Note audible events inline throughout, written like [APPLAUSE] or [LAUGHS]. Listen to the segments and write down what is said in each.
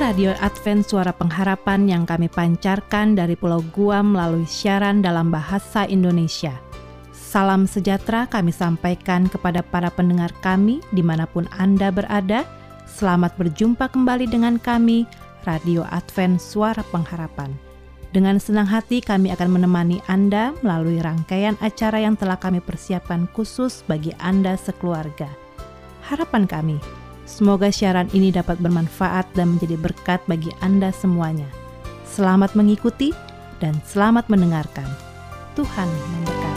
Radio Advent Suara Pengharapan yang kami pancarkan dari Pulau Guam melalui siaran dalam bahasa Indonesia. Salam sejahtera kami sampaikan kepada para pendengar kami di mana pun Anda berada. Selamat berjumpa kembali dengan kami, Radio Advent Suara Pengharapan. Dengan senang hati kami akan menemani Anda melalui rangkaian acara yang telah kami persiapkan khusus bagi Anda sekeluarga. Harapan kami, Semoga siaran ini dapat bermanfaat dan menjadi berkat bagi Anda semuanya. Selamat mengikuti dan selamat mendengarkan. Tuhan memberkati.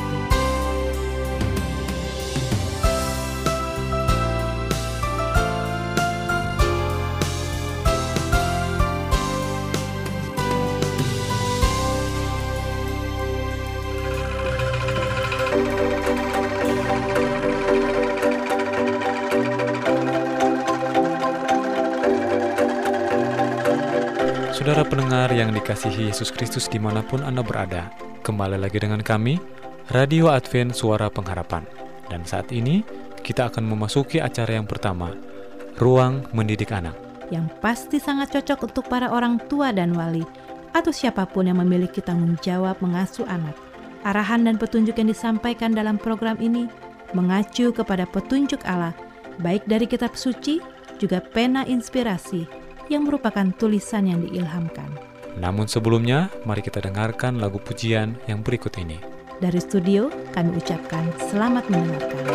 Saudara pendengar yang dikasihi Yesus Kristus di mana pun Anda berada, kembali lagi dengan kami, Radio Advent Suara Pengharapan. Dan saat ini, kita akan memasuki acara yang pertama, Ruang Mendidik Anak. Yang pasti sangat cocok untuk para orang tua dan wali, atau siapa pun yang memiliki tanggung jawab mengasuh anak. Arahan dan petunjuk yang disampaikan dalam program ini mengacu kepada petunjuk Allah, baik dari kitab suci, juga pena inspirasi, yang merupakan tulisan yang diilhamkan. Namun sebelumnya, mari kita dengarkan lagu pujian yang berikut ini. Dari studio, kami ucapkan selamat mendengarkan.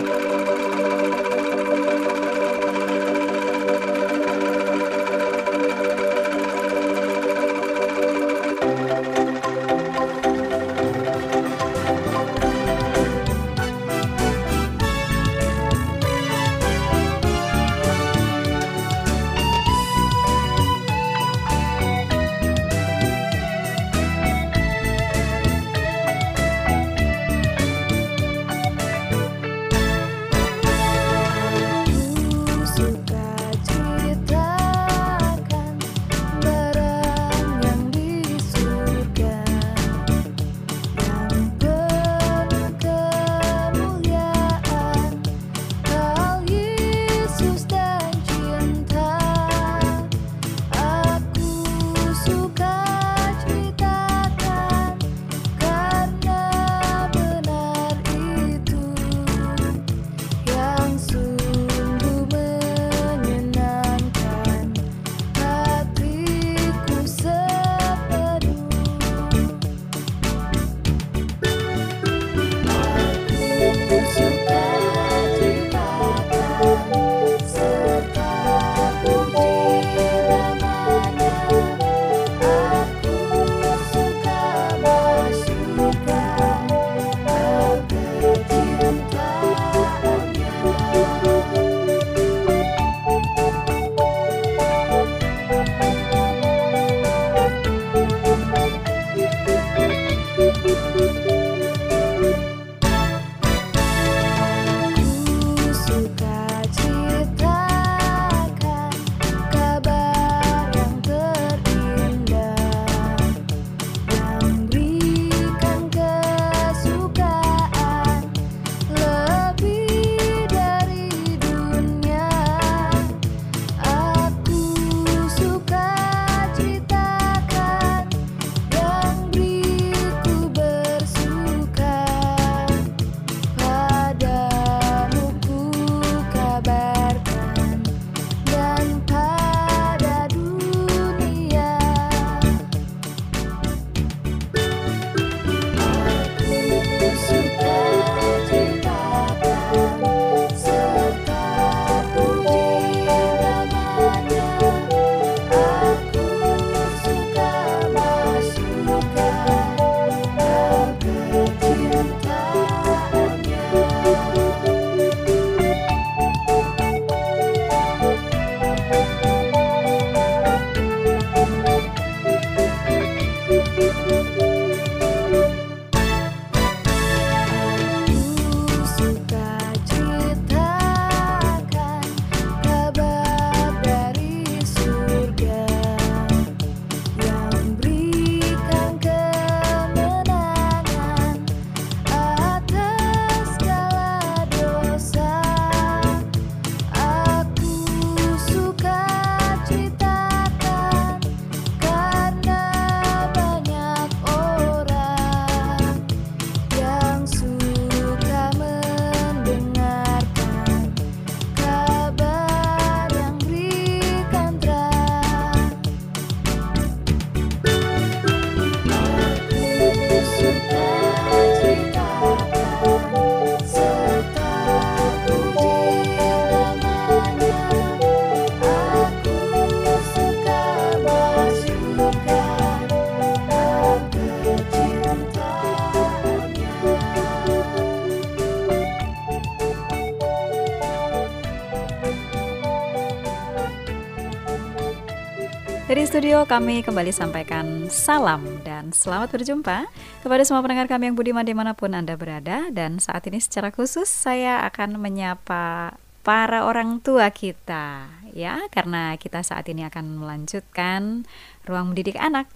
Kami kembali sampaikan salam dan selamat berjumpa kepada semua pendengar kami yang budiman di mana pun Anda berada. Dan saat ini secara khusus saya akan menyapa para orang tua kita ya Karena kita saat ini akan melanjutkan ruang mendidik anak.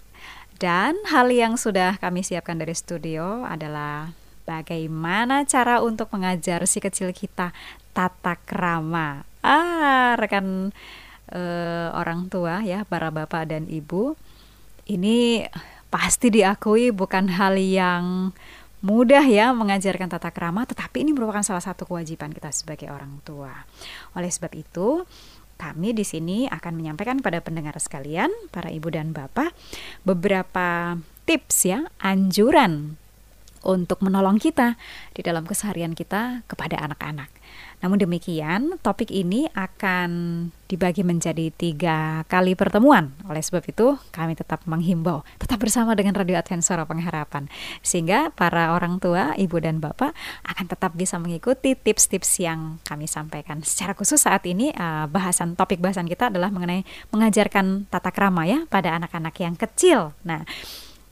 Dan hal yang sudah kami siapkan dari studio adalah bagaimana cara untuk mengajar si kecil kita tata krama. Ah rekan uh, orang tua ya para bapak dan ibu ini pasti diakui bukan hal yang mudah ya mengajarkan tata krama tetapi ini merupakan salah satu kewajiban kita sebagai orang tua. Oleh sebab itu, kami di sini akan menyampaikan kepada pendengar sekalian, para ibu dan bapak, beberapa tips ya, anjuran untuk menolong kita di dalam keseharian kita kepada anak-anak. Namun demikian, topik ini akan dibagi menjadi tiga kali pertemuan. Oleh sebab itu, kami tetap menghimbau, tetap bersama dengan Radio Advent Suara Pengharapan. Sehingga para orang tua, ibu dan bapak akan tetap bisa mengikuti tips-tips yang kami sampaikan. Secara khusus saat ini, uh, bahasan topik bahasan kita adalah mengenai mengajarkan tata krama ya pada anak-anak yang kecil. Nah,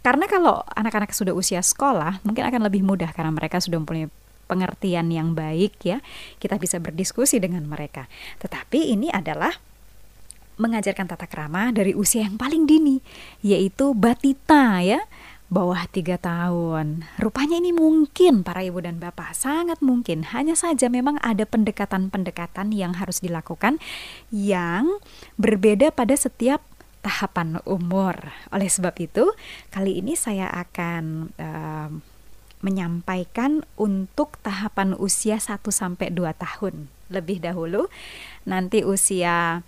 karena kalau anak-anak sudah usia sekolah, mungkin akan lebih mudah karena mereka sudah mempunyai pengertian yang baik ya, kita bisa berdiskusi dengan mereka. Tetapi ini adalah mengajarkan tata krama dari usia yang paling dini, yaitu batita ya, bawah tiga tahun. Rupanya ini mungkin para ibu dan bapak, sangat mungkin. Hanya saja memang ada pendekatan-pendekatan yang harus dilakukan yang berbeda pada setiap tahapan umur. Oleh sebab itu, kali ini saya akan uh, menyampaikan untuk tahapan usia 1 sampai 2 tahun lebih dahulu. Nanti usia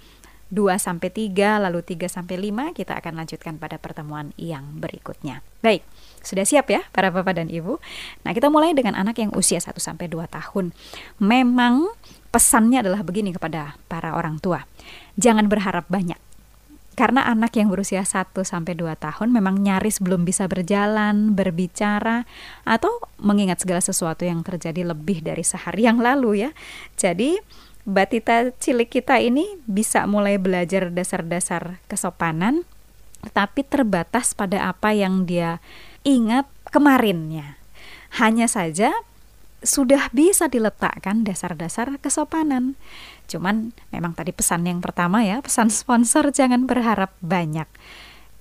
2 sampai 3 lalu 3 sampai 5 kita akan lanjutkan pada pertemuan yang berikutnya. Baik, sudah siap ya para Bapak dan Ibu? Nah, kita mulai dengan anak yang usia 1 sampai 2 tahun. Memang pesannya adalah begini kepada para orang tua. Jangan berharap banyak karena anak yang berusia 1 sampai 2 tahun memang nyaris belum bisa berjalan, berbicara atau mengingat segala sesuatu yang terjadi lebih dari sehari yang lalu ya. Jadi batita cilik kita ini bisa mulai belajar dasar-dasar kesopanan tetapi terbatas pada apa yang dia ingat kemarinnya. Hanya saja sudah bisa diletakkan dasar-dasar kesopanan. Cuman memang tadi pesan yang pertama ya, pesan sponsor jangan berharap banyak.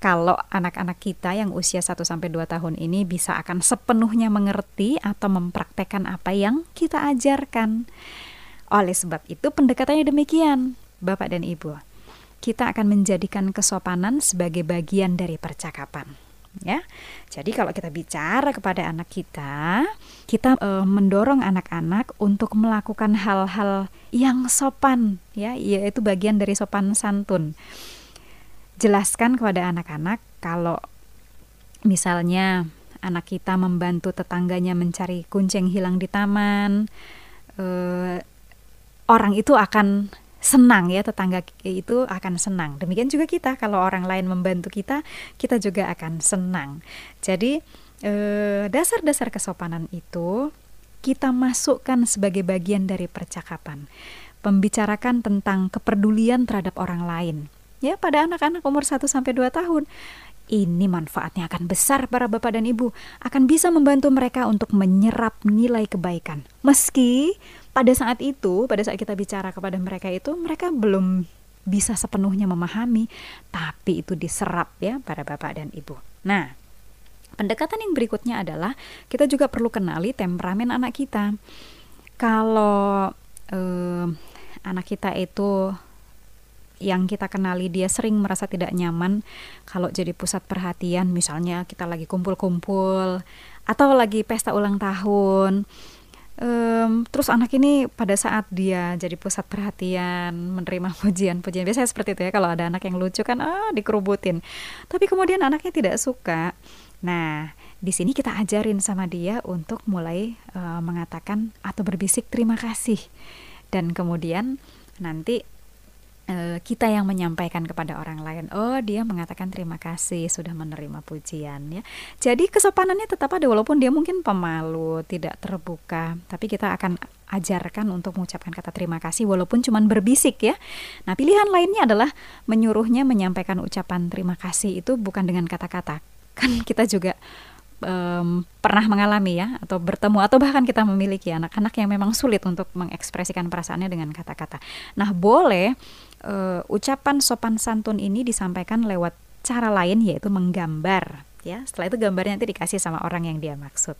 Kalau anak-anak kita yang usia 1 sampai 2 tahun ini bisa akan sepenuhnya mengerti atau mempraktekkan apa yang kita ajarkan. Oleh sebab itu pendekatannya demikian, Bapak dan Ibu. Kita akan menjadikan kesopanan sebagai bagian dari percakapan ya. Jadi kalau kita bicara kepada anak kita, kita e, mendorong anak-anak untuk melakukan hal-hal yang sopan ya, yaitu bagian dari sopan santun. Jelaskan kepada anak-anak kalau misalnya anak kita membantu tetangganya mencari kuncing hilang di taman, e, orang itu akan senang ya tetangga itu akan senang. Demikian juga kita kalau orang lain membantu kita, kita juga akan senang. Jadi eh, dasar-dasar kesopanan itu kita masukkan sebagai bagian dari percakapan. Pembicarakan tentang kepedulian terhadap orang lain. Ya, pada anak-anak umur 1 sampai 2 tahun ini manfaatnya akan besar para bapak dan ibu, akan bisa membantu mereka untuk menyerap nilai kebaikan. Meski pada saat itu, pada saat kita bicara kepada mereka itu, mereka belum bisa sepenuhnya memahami, tapi itu diserap ya para bapak dan ibu. Nah, pendekatan yang berikutnya adalah kita juga perlu kenali temperamen anak kita. Kalau eh, anak kita itu yang kita kenali dia sering merasa tidak nyaman kalau jadi pusat perhatian. Misalnya kita lagi kumpul-kumpul atau lagi pesta ulang tahun. Um, terus anak ini pada saat dia jadi pusat perhatian menerima [LAUGHS] pujian-pujian biasanya seperti itu ya kalau ada anak yang lucu kan ah dikerubutin. Tapi kemudian anaknya tidak suka. Nah di sini kita ajarin sama dia untuk mulai uh, mengatakan atau berbisik terima kasih. Dan kemudian nanti kita yang menyampaikan kepada orang lain. Oh, dia mengatakan terima kasih sudah menerima pujian ya. Jadi kesopanannya tetap ada walaupun dia mungkin pemalu, tidak terbuka, tapi kita akan ajarkan untuk mengucapkan kata terima kasih walaupun cuma berbisik ya. Nah, pilihan lainnya adalah menyuruhnya menyampaikan ucapan terima kasih itu bukan dengan kata-kata. Kan kita juga um, pernah mengalami ya atau bertemu atau bahkan kita memiliki anak-anak yang memang sulit untuk mengekspresikan perasaannya dengan kata-kata. Nah, boleh uh, ucapan sopan santun ini disampaikan lewat cara lain yaitu menggambar ya. Setelah itu gambarnya nanti dikasih sama orang yang dia maksud.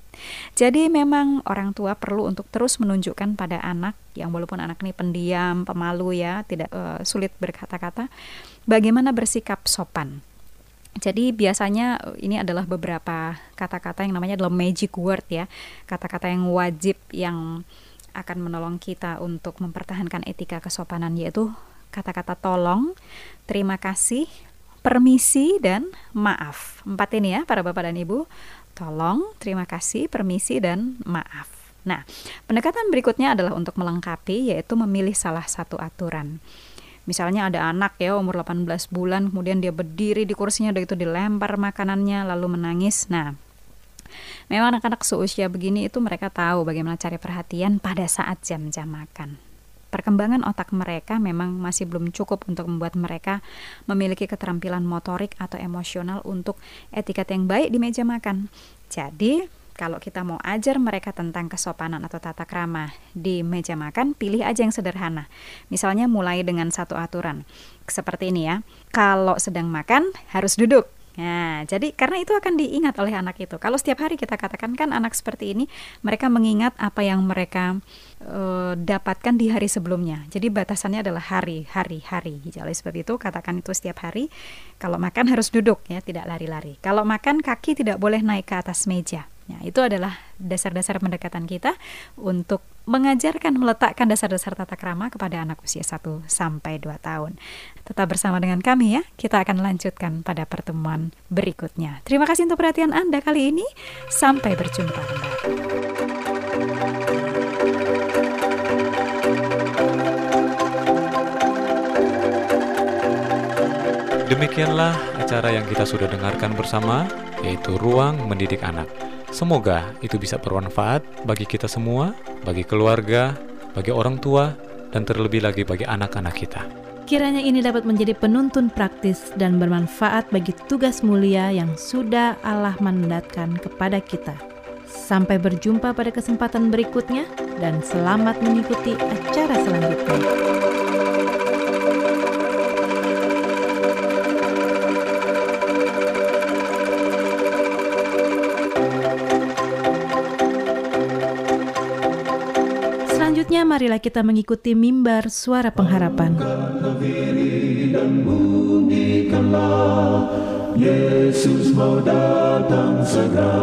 Jadi memang orang tua perlu untuk terus menunjukkan pada anak yang walaupun anak ini pendiam, pemalu ya, tidak uh, sulit berkata-kata, bagaimana bersikap sopan. Jadi biasanya eh, ini adalah beberapa kata-kata yang namanya adalah magic word ya, kata-kata yang wajib yang akan menolong kita untuk mempertahankan etika kesopanan yaitu kata-kata tolong, terima kasih, permisi dan maaf. Empat ini ya para Bapak dan Ibu. Tolong, terima kasih, permisi dan maaf. Nah, pendekatan berikutnya adalah untuk melengkapi yaitu memilih salah satu aturan. Misalnya ada anak ya umur 18 bulan kemudian dia berdiri di kursinya udah itu dilempar makanannya lalu menangis. Nah, memang anak-anak seusia begini itu mereka tahu bagaimana cari perhatian pada saat jam-jam makan perkembangan otak mereka memang masih belum cukup untuk membuat mereka memiliki keterampilan motorik atau emosional untuk etiket yang baik di meja makan. Jadi, kalau kita mau ajar mereka tentang kesopanan atau tata krama di meja makan, pilih aja yang sederhana. Misalnya mulai dengan satu aturan. Seperti ini ya. Kalau sedang makan harus duduk. Nah, jadi karena itu akan diingat oleh anak itu. Kalau setiap hari kita katakan kan anak seperti ini, mereka mengingat apa yang mereka uh, dapatkan di hari sebelumnya. Jadi batasannya adalah hari, hari, hari. Jadi seperti itu katakan itu setiap hari. Kalau makan harus duduk ya, tidak lari-lari. Kalau makan kaki tidak boleh naik ke atas meja. Ya, itu adalah dasar-dasar pendekatan kita untuk mengajarkan meletakkan dasar-dasar tata krama kepada anak usia 1 sampai 2 tahun. Tetap bersama dengan kami ya. Kita akan lanjutkan pada pertemuan berikutnya. Terima kasih untuk perhatian Anda kali ini. Sampai berjumpa. Demikianlah acara yang kita sudah dengarkan bersama, yaitu Ruang Mendidik Anak. Semoga itu bisa bermanfaat bagi kita semua, bagi keluarga, bagi orang tua, dan terlebih lagi bagi anak-anak kita. Kiranya ini dapat menjadi penuntun praktis dan bermanfaat bagi tugas mulia yang sudah Allah mandatkan kepada kita. Sampai berjumpa pada kesempatan berikutnya, dan selamat mengikuti acara selanjutnya. Marilah kita mengikuti mimbar suara pengharapan. Yesus mau datang segera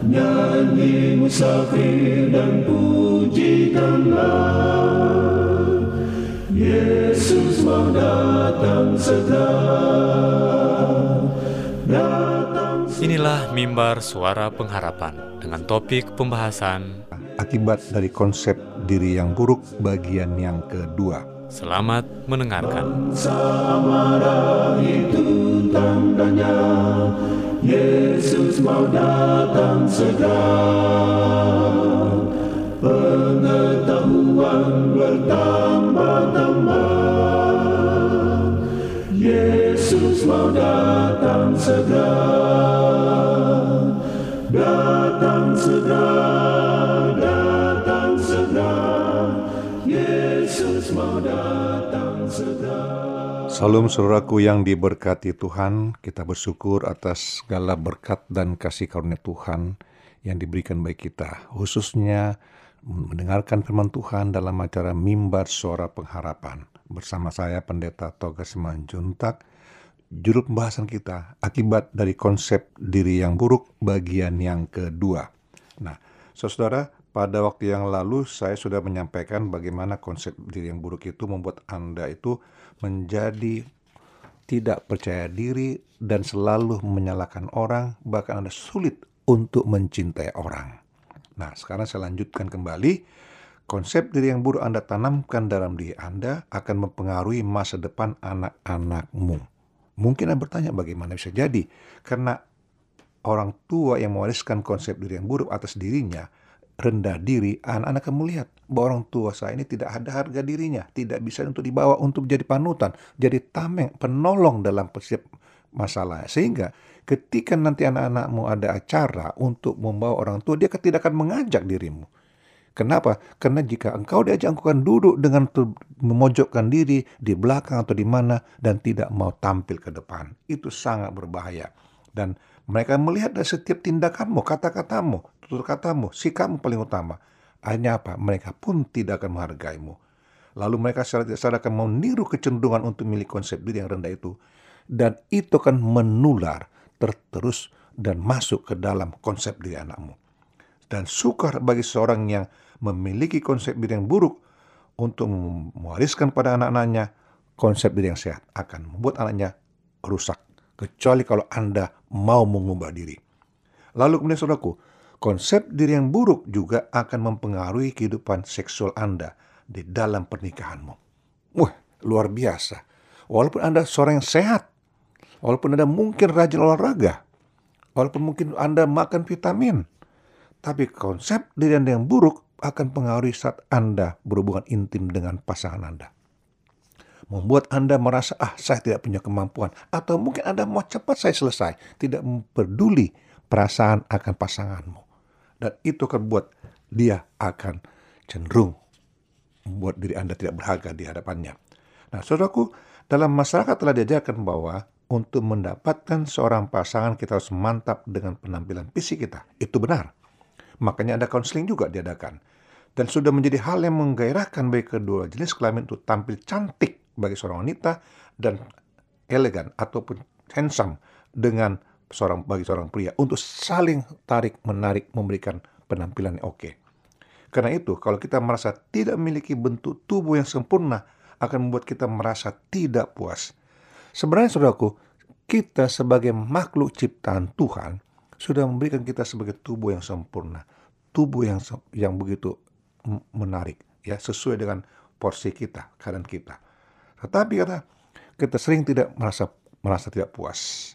Nyanyi musafir dan pujikanlah Yesus mau datang segera Inilah mimbar suara pengharapan dengan topik pembahasan akibat dari konsep diri yang buruk bagian yang kedua. Selamat mendengarkan. Samara itu tandanya Yesus mau datang segera Pengetahuan bertambah-tambah Yesus mau datang segera Datang segera Salam saudaraku yang diberkati Tuhan, kita bersyukur atas segala berkat dan kasih karunia Tuhan yang diberikan bagi kita, khususnya mendengarkan firman Tuhan dalam acara Mimbar Suara Pengharapan. Bersama saya Pendeta Toga Semanjuntak, judul pembahasan kita, akibat dari konsep diri yang buruk bagian yang kedua. Nah, saudara, pada waktu yang lalu saya sudah menyampaikan bagaimana konsep diri yang buruk itu membuat Anda itu menjadi tidak percaya diri dan selalu menyalahkan orang, bahkan Anda sulit untuk mencintai orang. Nah, sekarang saya lanjutkan kembali. konsep diri yang buruk Anda tanamkan dalam diri Anda akan mempengaruhi masa depan anak-anakmu. Mungkin Anda bertanya bagaimana bisa jadi? Karena orang tua yang mewariskan konsep diri yang buruk atas dirinya, rendah diri, anak-anak akan melihat bahwa orang tua saya ini tidak ada harga dirinya, tidak bisa untuk dibawa untuk jadi panutan, jadi tameng, penolong dalam setiap masalah. Sehingga ketika nanti anak-anakmu ada acara untuk membawa orang tua, dia tidak akan mengajak dirimu. Kenapa? Karena jika engkau diajak, engkau akan duduk dengan memojokkan diri di belakang atau di mana dan tidak mau tampil ke depan. Itu sangat berbahaya. Dan mereka melihat dari setiap tindakanmu, kata-katamu, tutur katamu, sikapmu paling utama. Akhirnya apa? Mereka pun tidak akan menghargaimu. Lalu mereka secara tidak sadar akan meniru kecenderungan untuk milik konsep diri yang rendah itu. Dan itu akan menular terterus dan masuk ke dalam konsep diri anakmu. Dan sukar bagi seorang yang memiliki konsep diri yang buruk untuk mewariskan pada anak-anaknya konsep diri yang sehat akan membuat anaknya rusak kecuali kalau Anda mau mengubah diri. Lalu kemudian saudaraku, konsep diri yang buruk juga akan mempengaruhi kehidupan seksual Anda di dalam pernikahanmu. Wah, luar biasa. Walaupun Anda seorang yang sehat, walaupun Anda mungkin rajin olahraga, walaupun mungkin Anda makan vitamin, tapi konsep diri Anda yang buruk akan pengaruhi saat Anda berhubungan intim dengan pasangan Anda. Membuat Anda merasa, ah saya tidak punya kemampuan. Atau mungkin Anda mau cepat saya selesai. Tidak peduli perasaan akan pasanganmu. Dan itu akan buat dia akan cenderung membuat diri Anda tidak berharga di hadapannya. Nah, saudaraku, dalam masyarakat telah diajarkan bahwa untuk mendapatkan seorang pasangan kita harus mantap dengan penampilan fisik kita. Itu benar. Makanya ada konseling juga diadakan. Dan sudah menjadi hal yang menggairahkan bagi kedua jenis kelamin untuk tampil cantik bagi seorang wanita dan elegan ataupun handsome dengan seorang bagi seorang pria untuk saling tarik menarik memberikan penampilan yang oke. Karena itu, kalau kita merasa tidak memiliki bentuk tubuh yang sempurna, akan membuat kita merasa tidak puas. Sebenarnya, saudaraku, kita sebagai makhluk ciptaan Tuhan sudah memberikan kita sebagai tubuh yang sempurna, tubuh yang yang begitu menarik, ya sesuai dengan porsi kita, keadaan kita. Tetapi kata kita sering tidak merasa merasa tidak puas.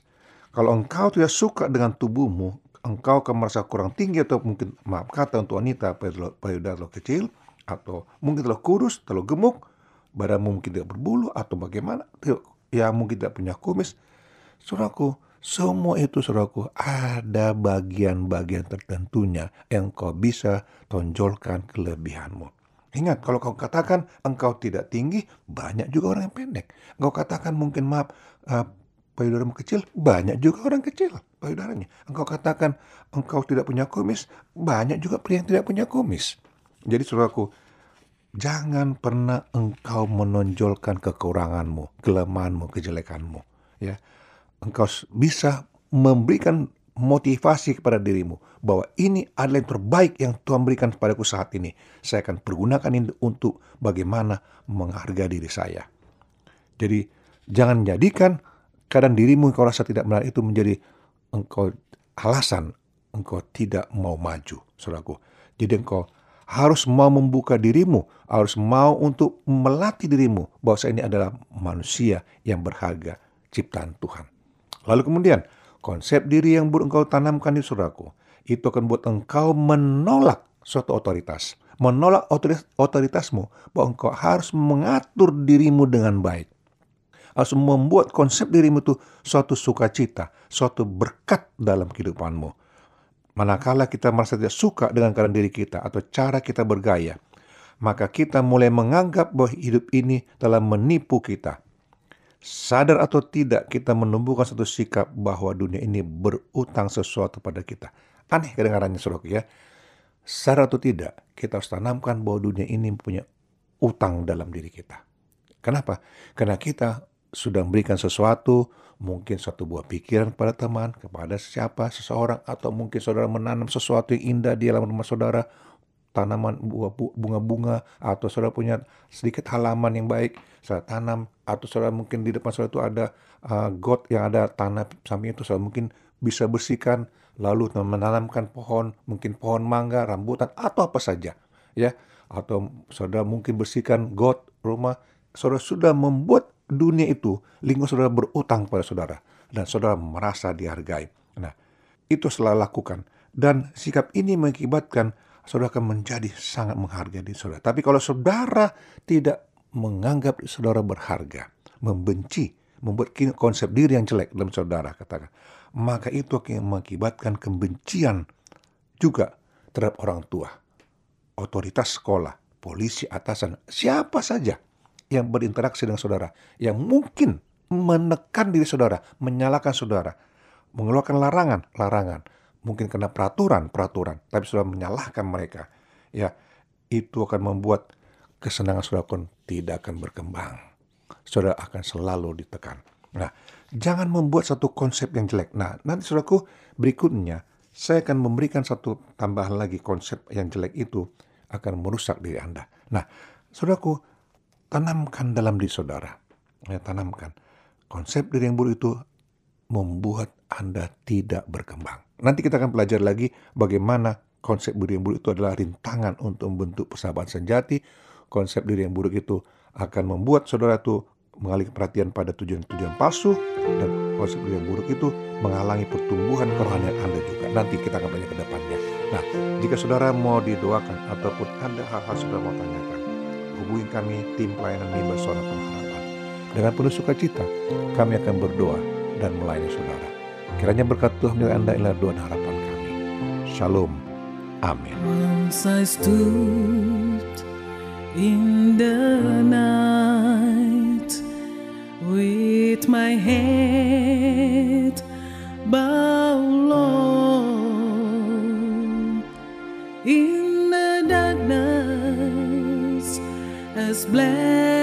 Kalau engkau tidak suka dengan tubuhmu, engkau akan merasa kurang tinggi atau mungkin maaf kata untuk wanita payudara terlalu kecil atau mungkin terlalu kurus, terlalu gemuk, badanmu mungkin tidak berbulu atau bagaimana, ya mungkin tidak punya kumis. Suraku, semua itu saudaraku ada bagian-bagian tertentunya yang kau bisa tonjolkan kelebihanmu. Ingat, kalau kau katakan engkau tidak tinggi, banyak juga orang yang pendek. Engkau katakan mungkin maaf, uh, payudaramu kecil, banyak juga orang kecil payudaranya. Engkau katakan engkau tidak punya kumis, banyak juga pria yang tidak punya kumis. Jadi saudaraku, jangan pernah engkau menonjolkan kekuranganmu, kelemahanmu, kejelekanmu. Ya, engkau bisa memberikan motivasi kepada dirimu bahwa ini adalah yang terbaik yang Tuhan berikan kepadaku saat ini. Saya akan pergunakan ini untuk bagaimana menghargai diri saya. Jadi jangan jadikan keadaan dirimu yang kau rasa tidak benar itu menjadi engkau alasan engkau tidak mau maju, saudaraku. Jadi engkau harus mau membuka dirimu, harus mau untuk melatih dirimu bahwa saya ini adalah manusia yang berharga ciptaan Tuhan. Lalu kemudian, konsep diri yang buruk engkau tanamkan di saudaraku, itu akan buat engkau menolak suatu otoritas. Menolak otoritas, otoritasmu, bahwa engkau harus mengatur dirimu dengan baik. Harus membuat konsep dirimu itu suatu sukacita, suatu berkat dalam kehidupanmu. Manakala kita merasa tidak suka dengan keadaan diri kita atau cara kita bergaya, maka kita mulai menganggap bahwa hidup ini telah menipu kita Sadar atau tidak kita menumbuhkan satu sikap bahwa dunia ini berutang sesuatu pada kita. Aneh kedengarannya saudara ya. Sadar atau tidak kita harus tanamkan bahwa dunia ini punya utang dalam diri kita. Kenapa? Karena kita sudah memberikan sesuatu, mungkin satu buah pikiran kepada teman, kepada siapa, seseorang, atau mungkin saudara menanam sesuatu yang indah di dalam rumah saudara, tanaman bunga-bunga atau saudara punya sedikit halaman yang baik, saudara tanam atau saudara mungkin di depan saudara itu ada uh, got yang ada tanah samping itu saudara mungkin bisa bersihkan lalu menanamkan pohon, mungkin pohon mangga, rambutan atau apa saja, ya. atau saudara mungkin bersihkan got rumah, saudara sudah membuat dunia itu lingkungan saudara berutang pada saudara dan saudara merasa dihargai. Nah, itu selalu lakukan dan sikap ini mengakibatkan saudara akan menjadi sangat menghargai diri saudara. Tapi kalau saudara tidak menganggap saudara berharga, membenci, membuat konsep diri yang jelek dalam saudara katakan, maka itu akan mengakibatkan kebencian juga terhadap orang tua, otoritas sekolah, polisi, atasan, siapa saja yang berinteraksi dengan saudara, yang mungkin menekan diri saudara, menyalahkan saudara, mengeluarkan larangan, larangan, mungkin kena peraturan, peraturan, tapi sudah menyalahkan mereka, ya itu akan membuat kesenangan saudara pun tidak akan berkembang. Saudara akan selalu ditekan. Nah, jangan membuat satu konsep yang jelek. Nah, nanti saudaraku berikutnya saya akan memberikan satu tambahan lagi konsep yang jelek itu akan merusak diri Anda. Nah, saudaraku, tanamkan dalam diri saudara. Ya, tanamkan. Konsep diri yang buruk itu membuat Anda tidak berkembang. Nanti kita akan pelajari lagi bagaimana konsep diri yang buruk itu adalah rintangan untuk membentuk persahabatan sejati. Konsep diri yang buruk itu akan membuat saudara itu mengalihkan perhatian pada tujuan-tujuan palsu dan konsep yang buruk itu menghalangi pertumbuhan kerohanian Anda juga. Nanti kita akan banyak ke depannya. Nah, jika saudara mau didoakan ataupun ada hal-hal saudara mau tanyakan, hubungi kami tim pelayanan mimbar suara pengharapan. Dengan penuh sukacita, kami akan berdoa dan melayani saudara. Kiranya berkat Tuhan milik Anda adalah doa dan harapan kami. Shalom. Amin. In the night with my head bowed low in this blessed.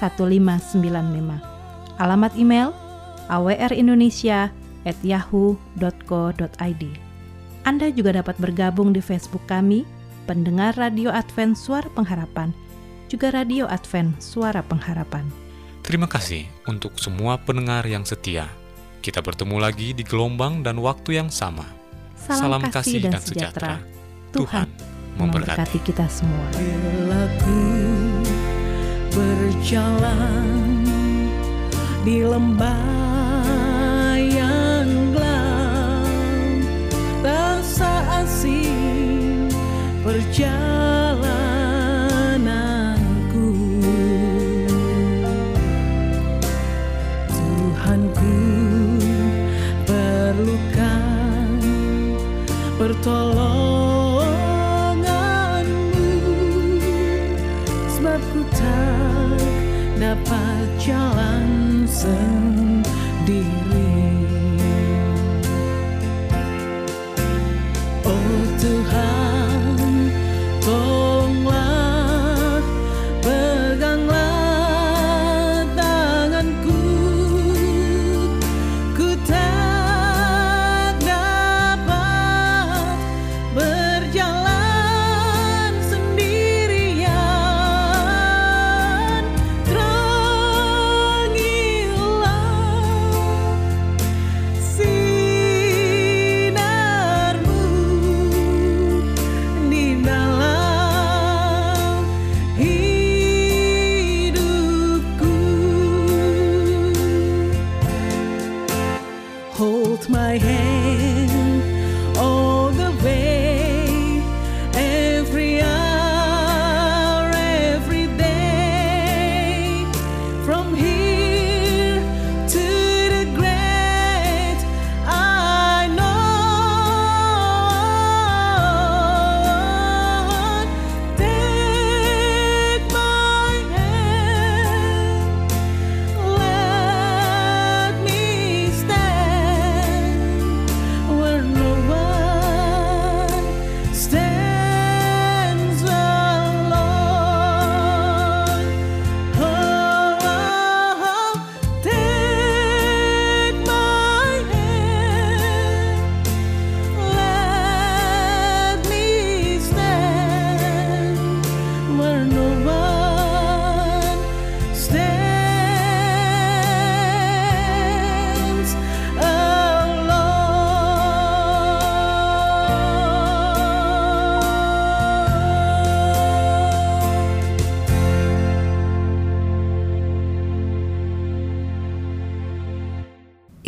1595. Alamat email awrindonesia@yahoo.co.id. Anda juga dapat bergabung di Facebook kami, pendengar Radio Advent Suara Pengharapan, juga Radio Advent Suara Pengharapan. Terima kasih untuk semua pendengar yang setia. Kita bertemu lagi di gelombang dan waktu yang sama. Salam, kasih dan sejahtera. Tuhan memberkati kita semua. Berjalan di lembah yang gelap. Rasa asing perjalananku. Tuhanku perlukan pertolonganmu dapat jalan sendiri